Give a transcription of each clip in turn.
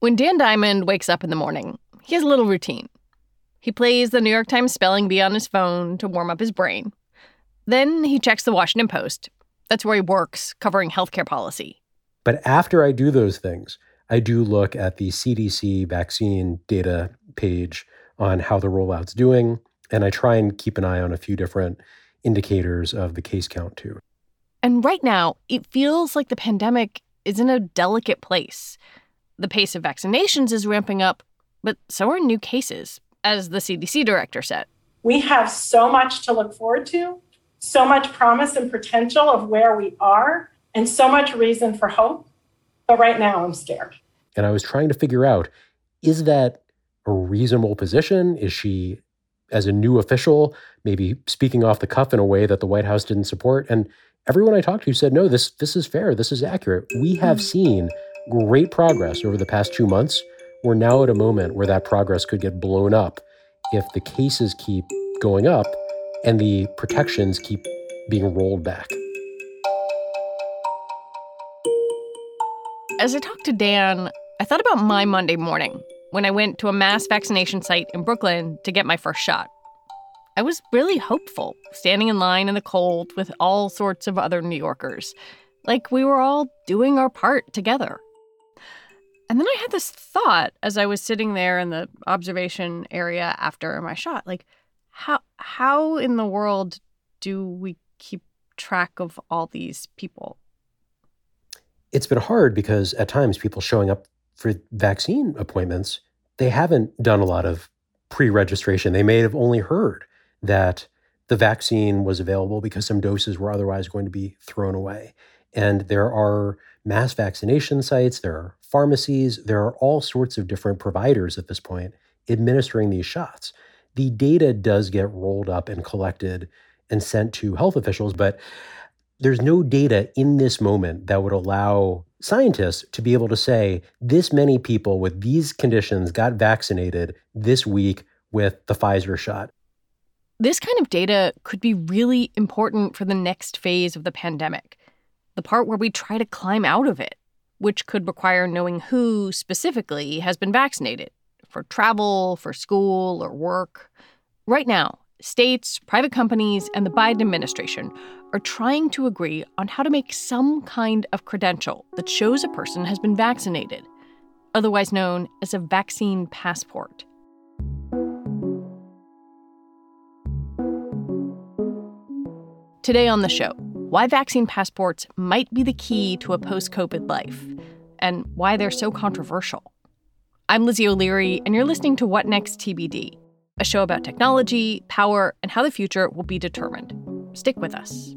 When Dan Diamond wakes up in the morning, he has a little routine. He plays the New York Times spelling bee on his phone to warm up his brain. Then he checks the Washington Post. That's where he works, covering healthcare policy. But after I do those things, I do look at the CDC vaccine data page on how the rollout's doing. And I try and keep an eye on a few different indicators of the case count, too. And right now, it feels like the pandemic is in a delicate place. The pace of vaccinations is ramping up, but so are new cases, as the CDC director said. We have so much to look forward to, so much promise and potential of where we are, and so much reason for hope. But right now, I'm scared. And I was trying to figure out is that a reasonable position? Is she, as a new official, maybe speaking off the cuff in a way that the White House didn't support? And everyone I talked to said, no, this, this is fair. This is accurate. We have seen great progress over the past two months. We're now at a moment where that progress could get blown up if the cases keep going up and the protections keep being rolled back. As I talked to Dan, I thought about my Monday morning when I went to a mass vaccination site in Brooklyn to get my first shot. I was really hopeful, standing in line in the cold with all sorts of other New Yorkers, like we were all doing our part together. And then I had this thought as I was sitting there in the observation area after my shot, like how how in the world do we keep track of all these people? It's been hard because at times people showing up for vaccine appointments, they haven't done a lot of pre-registration. They may have only heard that the vaccine was available because some doses were otherwise going to be thrown away. And there are mass vaccination sites, there are pharmacies, there are all sorts of different providers at this point administering these shots. The data does get rolled up and collected and sent to health officials, but there's no data in this moment that would allow scientists to be able to say this many people with these conditions got vaccinated this week with the Pfizer shot. This kind of data could be really important for the next phase of the pandemic, the part where we try to climb out of it, which could require knowing who specifically has been vaccinated for travel, for school, or work. Right now, states, private companies, and the Biden administration are trying to agree on how to make some kind of credential that shows a person has been vaccinated, otherwise known as a vaccine passport. Today on the show, why vaccine passports might be the key to a post COVID life and why they're so controversial. I'm Lizzie O'Leary, and you're listening to What Next TBD, a show about technology, power, and how the future will be determined. Stick with us.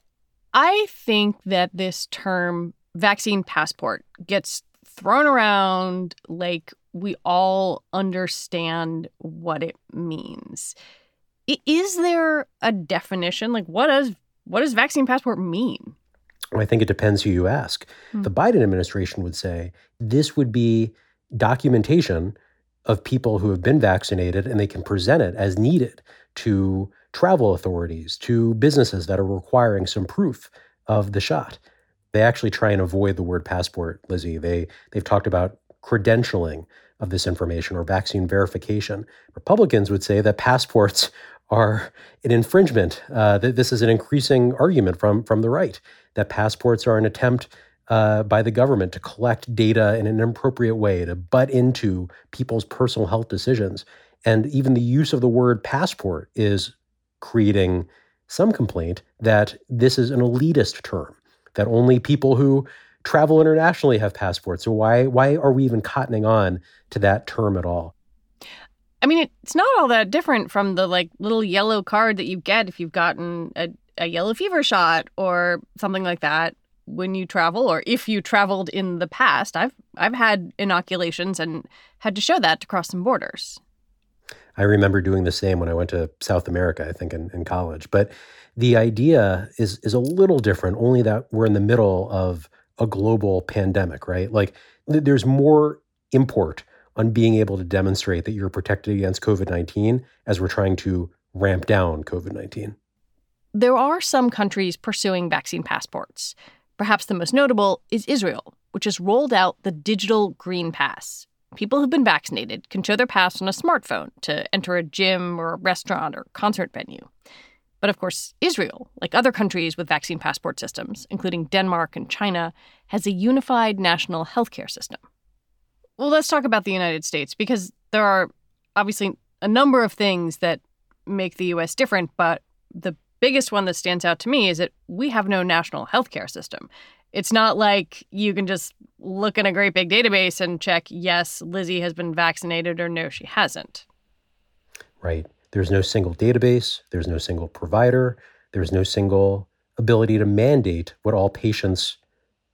I think that this term vaccine passport gets thrown around like we all understand what it means. Is there a definition? Like what does what does vaccine passport mean? I think it depends who you ask. Hmm. The Biden administration would say this would be documentation of people who have been vaccinated and they can present it as needed to travel authorities, to businesses that are requiring some proof of the shot. They actually try and avoid the word passport, Lizzie. They they've talked about credentialing of this information or vaccine verification. Republicans would say that passports are an infringement. Uh, that this is an increasing argument from from the right that passports are an attempt uh, by the government to collect data in an inappropriate way, to butt into people's personal health decisions. And even the use of the word passport is creating some complaint that this is an elitist term, that only people who travel internationally have passports. So why why are we even cottoning on to that term at all? I mean, it's not all that different from the like little yellow card that you get if you've gotten a, a yellow fever shot or something like that when you travel or if you traveled in the past. I've I've had inoculations and had to show that to cross some borders. I remember doing the same when I went to South America, I think in, in college. But the idea is is a little different, only that we're in the middle of a global pandemic, right? Like th- there's more import on being able to demonstrate that you're protected against COVID 19 as we're trying to ramp down COVID 19. There are some countries pursuing vaccine passports. Perhaps the most notable is Israel, which has rolled out the digital Green Pass. People who've been vaccinated can show their pass on a smartphone to enter a gym or a restaurant or concert venue. But of course, Israel, like other countries with vaccine passport systems, including Denmark and China, has a unified national healthcare system. Well, let's talk about the United States because there are obviously a number of things that make the US different, but the biggest one that stands out to me is that we have no national healthcare system. It's not like you can just look in a great big database and check, yes, Lizzie has been vaccinated or no, she hasn't. Right. There's no single database, there's no single provider, there's no single ability to mandate what all patients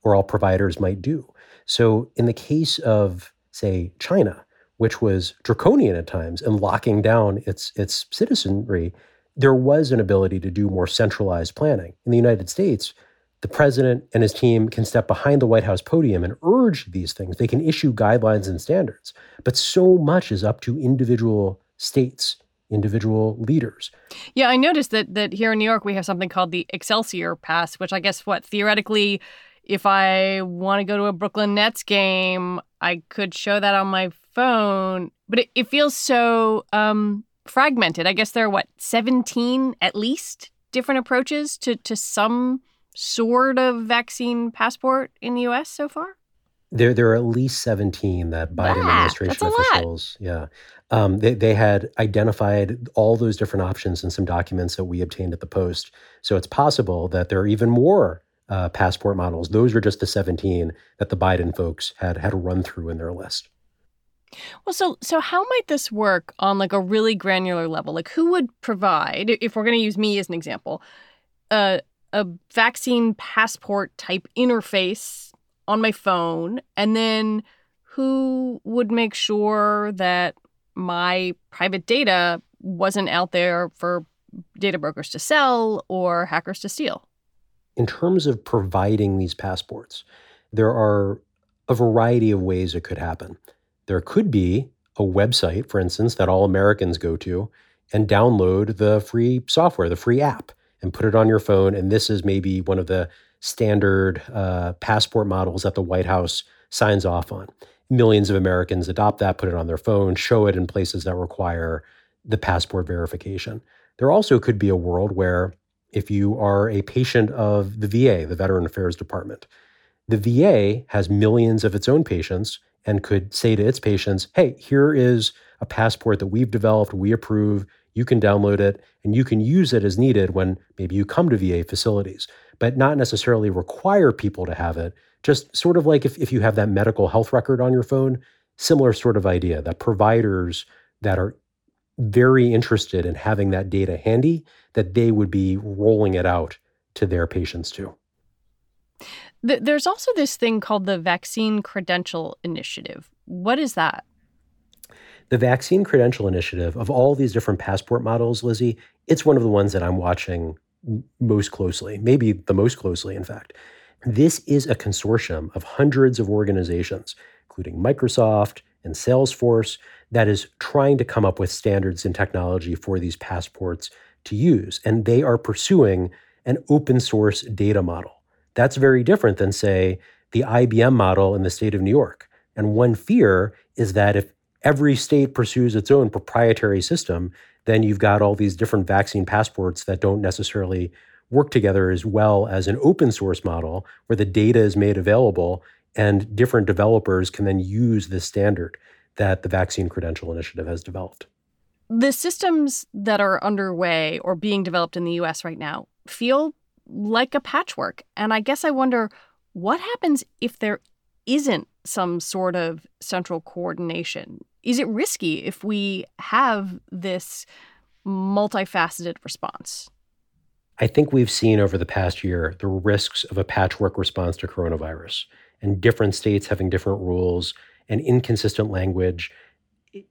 or all providers might do. So, in the case of, say, China, which was draconian at times and locking down its, its citizenry, there was an ability to do more centralized planning. In the United States, the president and his team can step behind the White House podium and urge these things. They can issue guidelines and standards, but so much is up to individual states, individual leaders. Yeah, I noticed that that here in New York we have something called the Excelsior Pass, which I guess what theoretically if I want to go to a Brooklyn Nets game, I could show that on my phone, but it, it feels so um, fragmented. I guess there are what, 17 at least different approaches to to some sort of vaccine passport in the US so far? There, there are at least 17 that Biden administration officials, yeah, um, they, they had identified all those different options in some documents that we obtained at the Post. So it's possible that there are even more uh, passport models. Those are just the 17 that the Biden folks had had run through in their list. Well, so so how might this work on like a really granular level? Like, who would provide, if we're going to use me as an example, uh, a vaccine passport type interface on my phone and then who would make sure that my private data wasn't out there for data brokers to sell or hackers to steal? In terms of providing these passports there are a variety of ways it could happen. There could be a website for instance that all americans go to and download the free software the free app and put it on your phone. And this is maybe one of the standard uh, passport models that the White House signs off on. Millions of Americans adopt that, put it on their phone, show it in places that require the passport verification. There also could be a world where if you are a patient of the VA, the Veteran Affairs Department, the VA has millions of its own patients and could say to its patients, hey, here is a passport that we've developed, we approve. You can download it and you can use it as needed when maybe you come to VA facilities, but not necessarily require people to have it. Just sort of like if, if you have that medical health record on your phone, similar sort of idea that providers that are very interested in having that data handy, that they would be rolling it out to their patients too. There's also this thing called the Vaccine Credential Initiative. What is that? The Vaccine Credential Initiative, of all these different passport models, Lizzie, it's one of the ones that I'm watching most closely, maybe the most closely, in fact. This is a consortium of hundreds of organizations, including Microsoft and Salesforce, that is trying to come up with standards and technology for these passports to use. And they are pursuing an open source data model. That's very different than, say, the IBM model in the state of New York. And one fear is that if every state pursues its own proprietary system, then you've got all these different vaccine passports that don't necessarily work together as well as an open source model where the data is made available and different developers can then use this standard that the Vaccine Credential Initiative has developed. The systems that are underway or being developed in the US right now feel like a patchwork. And I guess I wonder what happens if there isn't some sort of central coordination? Is it risky if we have this multifaceted response? I think we've seen over the past year the risks of a patchwork response to coronavirus and different states having different rules and inconsistent language.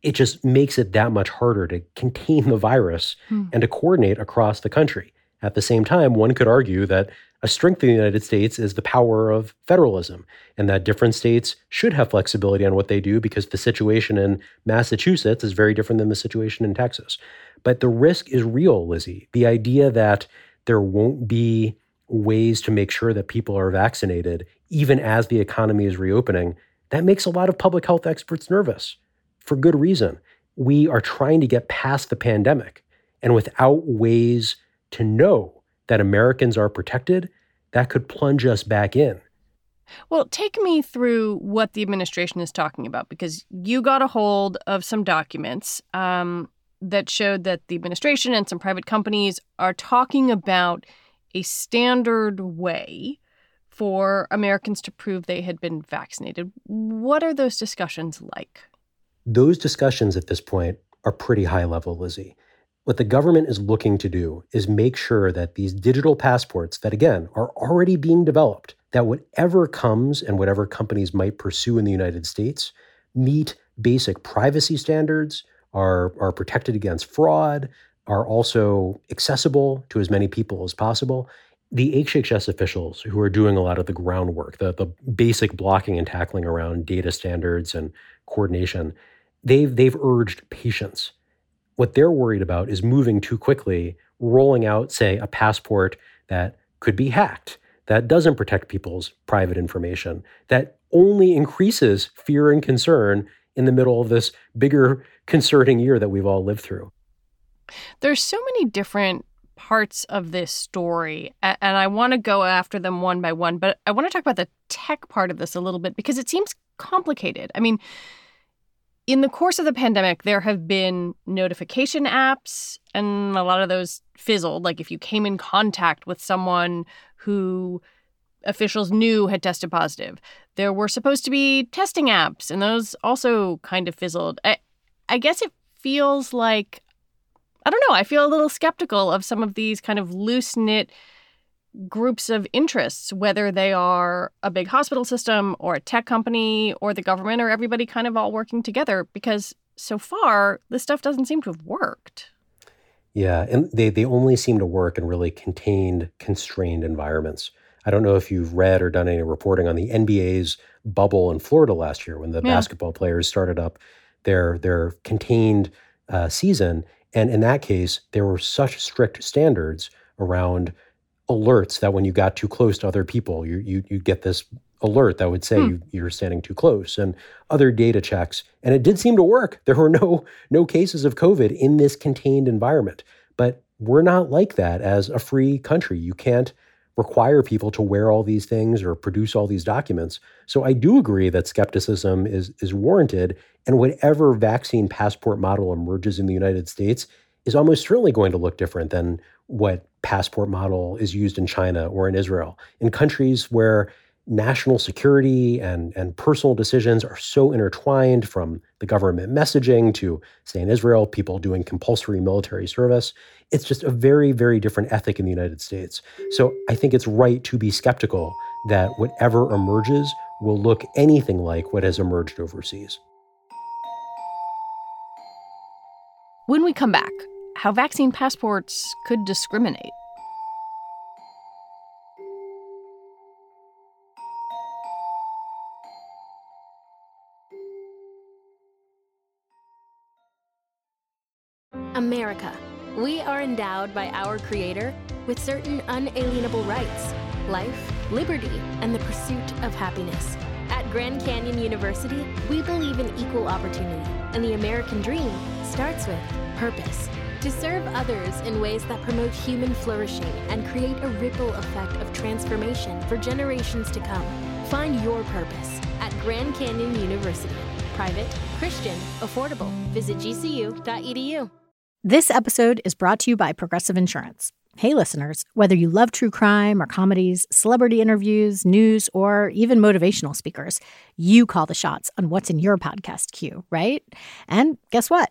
It just makes it that much harder to contain the virus hmm. and to coordinate across the country. At the same time, one could argue that a strength of the United States is the power of federalism, and that different states should have flexibility on what they do because the situation in Massachusetts is very different than the situation in Texas. But the risk is real, Lizzie. The idea that there won't be ways to make sure that people are vaccinated, even as the economy is reopening, that makes a lot of public health experts nervous for good reason. We are trying to get past the pandemic, and without ways to know that Americans are protected, that could plunge us back in. Well, take me through what the administration is talking about because you got a hold of some documents um, that showed that the administration and some private companies are talking about a standard way for Americans to prove they had been vaccinated. What are those discussions like? Those discussions at this point are pretty high level, Lizzie. What the government is looking to do is make sure that these digital passports, that again are already being developed, that whatever comes and whatever companies might pursue in the United States meet basic privacy standards, are, are protected against fraud, are also accessible to as many people as possible. The HHS officials who are doing a lot of the groundwork, the, the basic blocking and tackling around data standards and coordination, they've, they've urged patience what they're worried about is moving too quickly, rolling out, say, a passport that could be hacked, that doesn't protect people's private information, that only increases fear and concern in the middle of this bigger concerning year that we've all lived through. There's so many different parts of this story, and I want to go after them one by one, but I want to talk about the tech part of this a little bit because it seems complicated. I mean, in the course of the pandemic, there have been notification apps, and a lot of those fizzled. Like if you came in contact with someone who officials knew had tested positive, there were supposed to be testing apps, and those also kind of fizzled. I, I guess it feels like, I don't know, I feel a little skeptical of some of these kind of loose knit groups of interests, whether they are a big hospital system or a tech company or the government or everybody kind of all working together, because so far this stuff doesn't seem to have worked. Yeah, and they, they only seem to work in really contained, constrained environments. I don't know if you've read or done any reporting on the NBA's bubble in Florida last year when the yeah. basketball players started up their their contained uh, season, and in that case, there were such strict standards around alerts that when you got too close to other people, you you you get this alert that would say hmm. you, are standing too close and other data checks. And it did seem to work. There were no no cases of covid in this contained environment. But we're not like that as a free country. You can't require people to wear all these things or produce all these documents. So i do agree that skepticism is is warranted. And whatever vaccine passport model emerges in the united states is almost certainly going to look different than what passport model is used in China or in Israel. In countries where national security and, and personal decisions are so intertwined from the government messaging to, say, in Israel, people doing compulsory military service. It's just a very, very different ethic in the United States. So I think it's right to be skeptical that whatever emerges will look anything like what has emerged overseas. When we come back, how vaccine passports could discriminate. America. We are endowed by our Creator with certain unalienable rights life, liberty, and the pursuit of happiness. At Grand Canyon University, we believe in equal opportunity, and the American dream starts with purpose. To serve others in ways that promote human flourishing and create a ripple effect of transformation for generations to come. Find your purpose at Grand Canyon University. Private, Christian, affordable. Visit gcu.edu. This episode is brought to you by Progressive Insurance. Hey, listeners, whether you love true crime or comedies, celebrity interviews, news, or even motivational speakers, you call the shots on what's in your podcast queue, right? And guess what?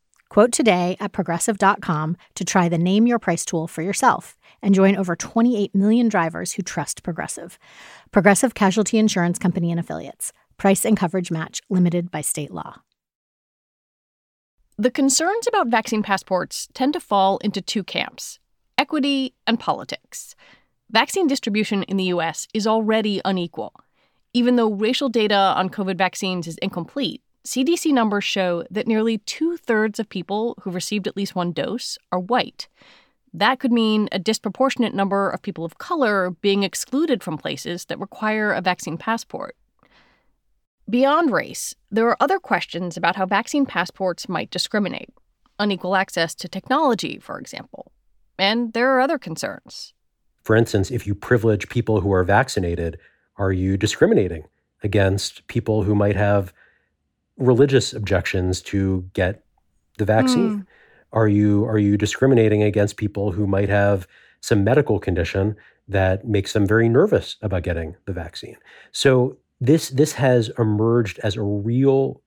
Quote today at progressive.com to try the Name Your Price tool for yourself and join over 28 million drivers who trust Progressive. Progressive Casualty Insurance Company and Affiliates. Price and coverage match limited by state law. The concerns about vaccine passports tend to fall into two camps equity and politics. Vaccine distribution in the U.S. is already unequal. Even though racial data on COVID vaccines is incomplete, CDC numbers show that nearly two thirds of people who've received at least one dose are white. That could mean a disproportionate number of people of color being excluded from places that require a vaccine passport. Beyond race, there are other questions about how vaccine passports might discriminate. Unequal access to technology, for example. And there are other concerns. For instance, if you privilege people who are vaccinated, are you discriminating against people who might have religious objections to get the vaccine? Mm. Are you are you discriminating against people who might have some medical condition that makes them very nervous about getting the vaccine? So this this has emerged as a real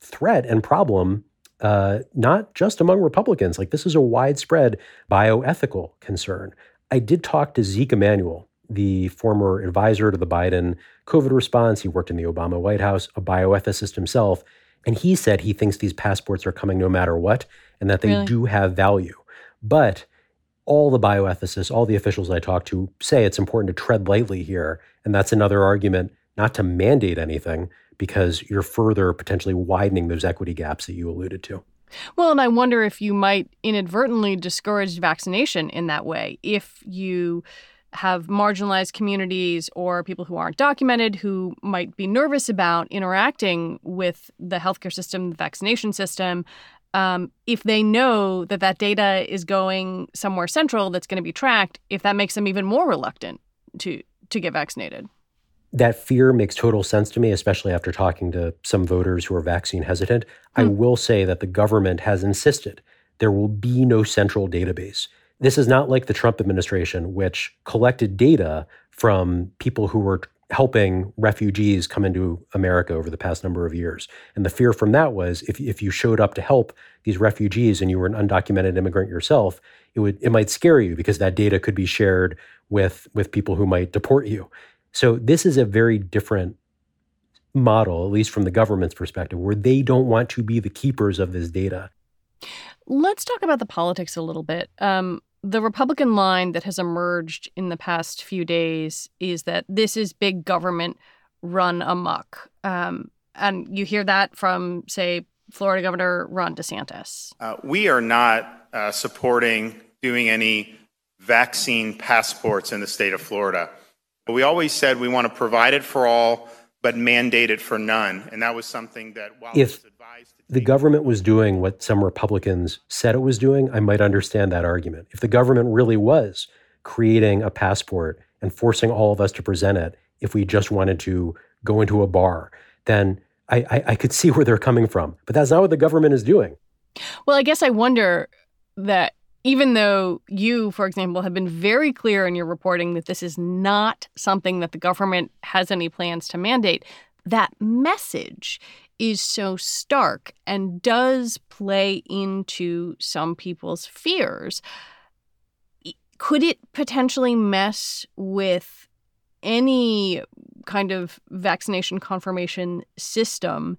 threat and problem uh, not just among Republicans. Like this is a widespread bioethical concern. I did talk to Zeke Emanuel, the former advisor to the Biden COVID response. He worked in the Obama White House, a bioethicist himself. And he said he thinks these passports are coming no matter what and that they really? do have value. But all the bioethicists, all the officials I talked to say it's important to tread lightly here. And that's another argument not to mandate anything because you're further potentially widening those equity gaps that you alluded to. Well, and I wonder if you might inadvertently discourage vaccination in that way. If you have marginalized communities or people who aren't documented who might be nervous about interacting with the healthcare system, the vaccination system, um, if they know that that data is going somewhere central that's going to be tracked, if that makes them even more reluctant to to get vaccinated. That fear makes total sense to me, especially after talking to some voters who are vaccine hesitant. I hmm. will say that the government has insisted there will be no central database. This is not like the Trump administration, which collected data from people who were helping refugees come into America over the past number of years. And the fear from that was if, if you showed up to help these refugees and you were an undocumented immigrant yourself, it would it might scare you because that data could be shared with with people who might deport you. So this is a very different model, at least from the government's perspective, where they don't want to be the keepers of this data. Let's talk about the politics a little bit. Um, the Republican line that has emerged in the past few days is that this is big government run amok. Um, and you hear that from, say, Florida Governor Ron DeSantis. Uh, we are not uh, supporting doing any vaccine passports in the state of Florida. But we always said we want to provide it for all, but mandated for none. And that was something that, while if the government was doing what some Republicans said it was doing, I might understand that argument. If the government really was creating a passport and forcing all of us to present it, if we just wanted to go into a bar, then I, I, I could see where they're coming from. But that's not what the government is doing. Well, I guess I wonder that even though you, for example, have been very clear in your reporting that this is not something that the government has any plans to mandate, that message is so stark and does play into some people's fears. Could it potentially mess with any kind of vaccination confirmation system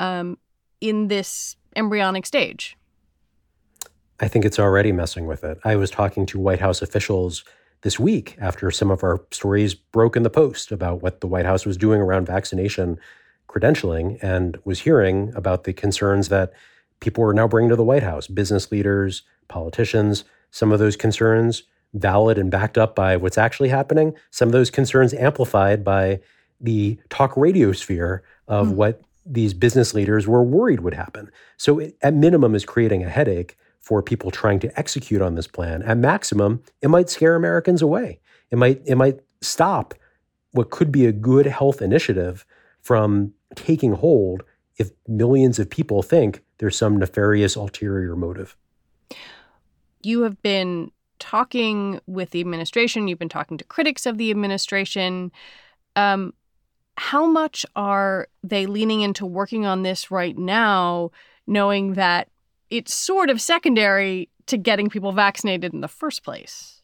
um, in this embryonic stage? I think it's already messing with it. I was talking to White House officials this week after some of our stories broke in the Post about what the White House was doing around vaccination credentialing and was hearing about the concerns that people were now bringing to the White House, business leaders, politicians, some of those concerns valid and backed up by what's actually happening, some of those concerns amplified by the talk radio sphere of mm. what these business leaders were worried would happen. So, it, at minimum, is creating a headache for people trying to execute on this plan. At maximum, it might scare Americans away. It might it might stop what could be a good health initiative from taking hold if millions of people think there's some nefarious ulterior motive. You have been talking with the administration, you've been talking to critics of the administration. Um, how much are they leaning into working on this right now, knowing that it's sort of secondary to getting people vaccinated in the first place?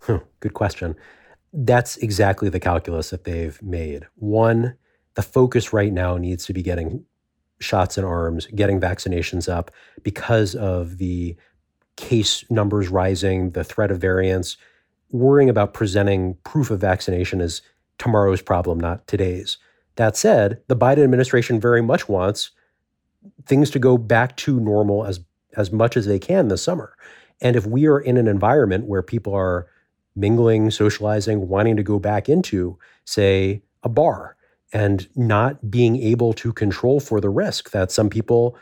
Good question. That's exactly the calculus that they've made. One, the focus right now needs to be getting shots in arms, getting vaccinations up because of the case numbers rising, the threat of variants, worrying about presenting proof of vaccination is tomorrow's problem, not today's. That said, the Biden administration very much wants things to go back to normal as as much as they can this summer. And if we are in an environment where people are mingling, socializing, wanting to go back into, say, a bar, and not being able to control for the risk that some people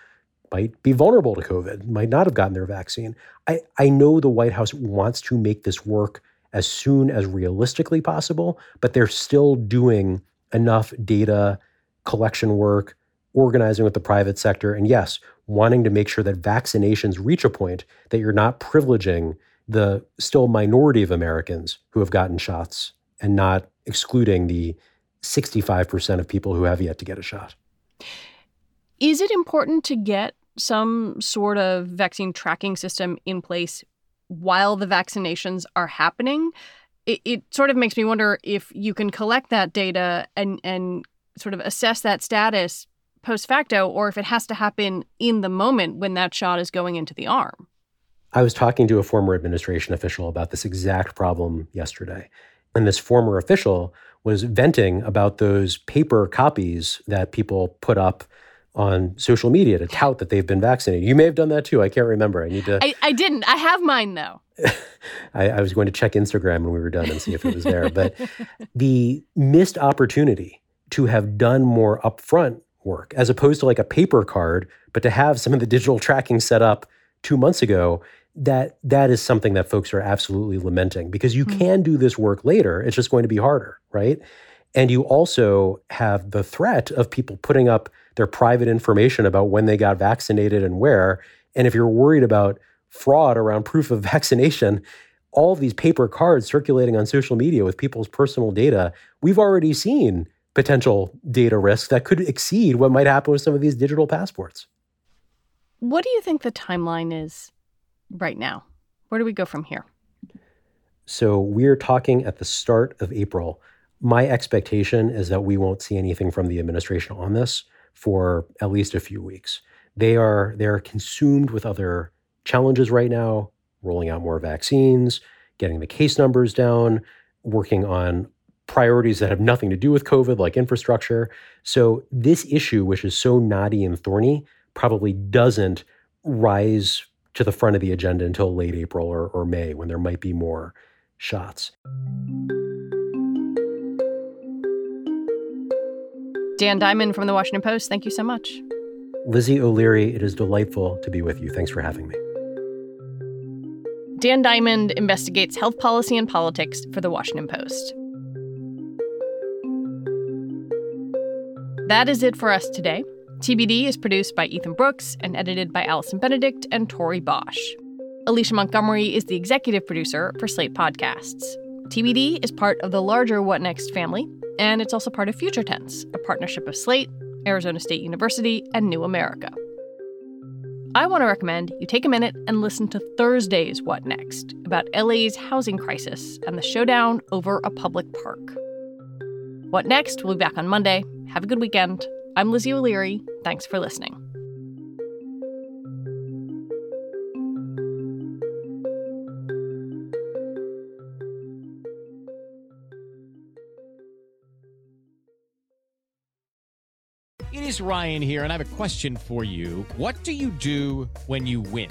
might be vulnerable to COVID, might not have gotten their vaccine. I, I know the White House wants to make this work as soon as realistically possible, but they're still doing enough data collection work, organizing with the private sector, and yes, wanting to make sure that vaccinations reach a point that you're not privileging the still minority of Americans who have gotten shots and not excluding the 65% of people who have yet to get a shot. Is it important to get some sort of vaccine tracking system in place while the vaccinations are happening, it, it sort of makes me wonder if you can collect that data and and sort of assess that status post facto, or if it has to happen in the moment when that shot is going into the arm. I was talking to a former administration official about this exact problem yesterday. And this former official was venting about those paper copies that people put up on social media to tout that they've been vaccinated. You may have done that too. I can't remember. I need to. I, I didn't. I have mine though. I, I, was going to check Instagram when we were done and see if it was there. But the missed opportunity to have done more upfront work, as opposed to like a paper card, but to have some of the digital tracking set up two months ago. That that is something that folks are absolutely lamenting because you mm-hmm. can do this work later. It's just going to be harder, right? And you also have the threat of people putting up their private information about when they got vaccinated and where. And if you're worried about fraud around proof of vaccination, all of these paper cards circulating on social media with people's personal data, we've already seen potential data risks that could exceed what might happen with some of these digital passports. What do you think the timeline is right now? Where do we go from here? So, we're talking at the start of April. My expectation is that we won't see anything from the administration on this for at least a few weeks. They are they are consumed with other challenges right now, rolling out more vaccines, getting the case numbers down, working on priorities that have nothing to do with COVID, like infrastructure. So this issue, which is so knotty and thorny, probably doesn't rise to the front of the agenda until late April or, or May when there might be more shots. Dan Diamond from the Washington Post, thank you so much. Lizzie O'Leary, it is delightful to be with you. Thanks for having me. Dan Diamond investigates health policy and politics for the Washington Post. That is it for us today. TBD is produced by Ethan Brooks and edited by Allison Benedikt and Tori Bosch. Alicia Montgomery is the executive producer for Slate Podcasts. TBD is part of the larger What Next family And it's also part of Future Tense, a partnership of Slate, Arizona State University, and New America. I want to recommend you take a minute and listen to Thursday's What Next about LA's housing crisis and the showdown over a public park. What Next? We'll be back on Monday. Have a good weekend. I'm Lizzie O'Leary. Thanks for listening. It is Ryan here, and I have a question for you. What do you do when you win?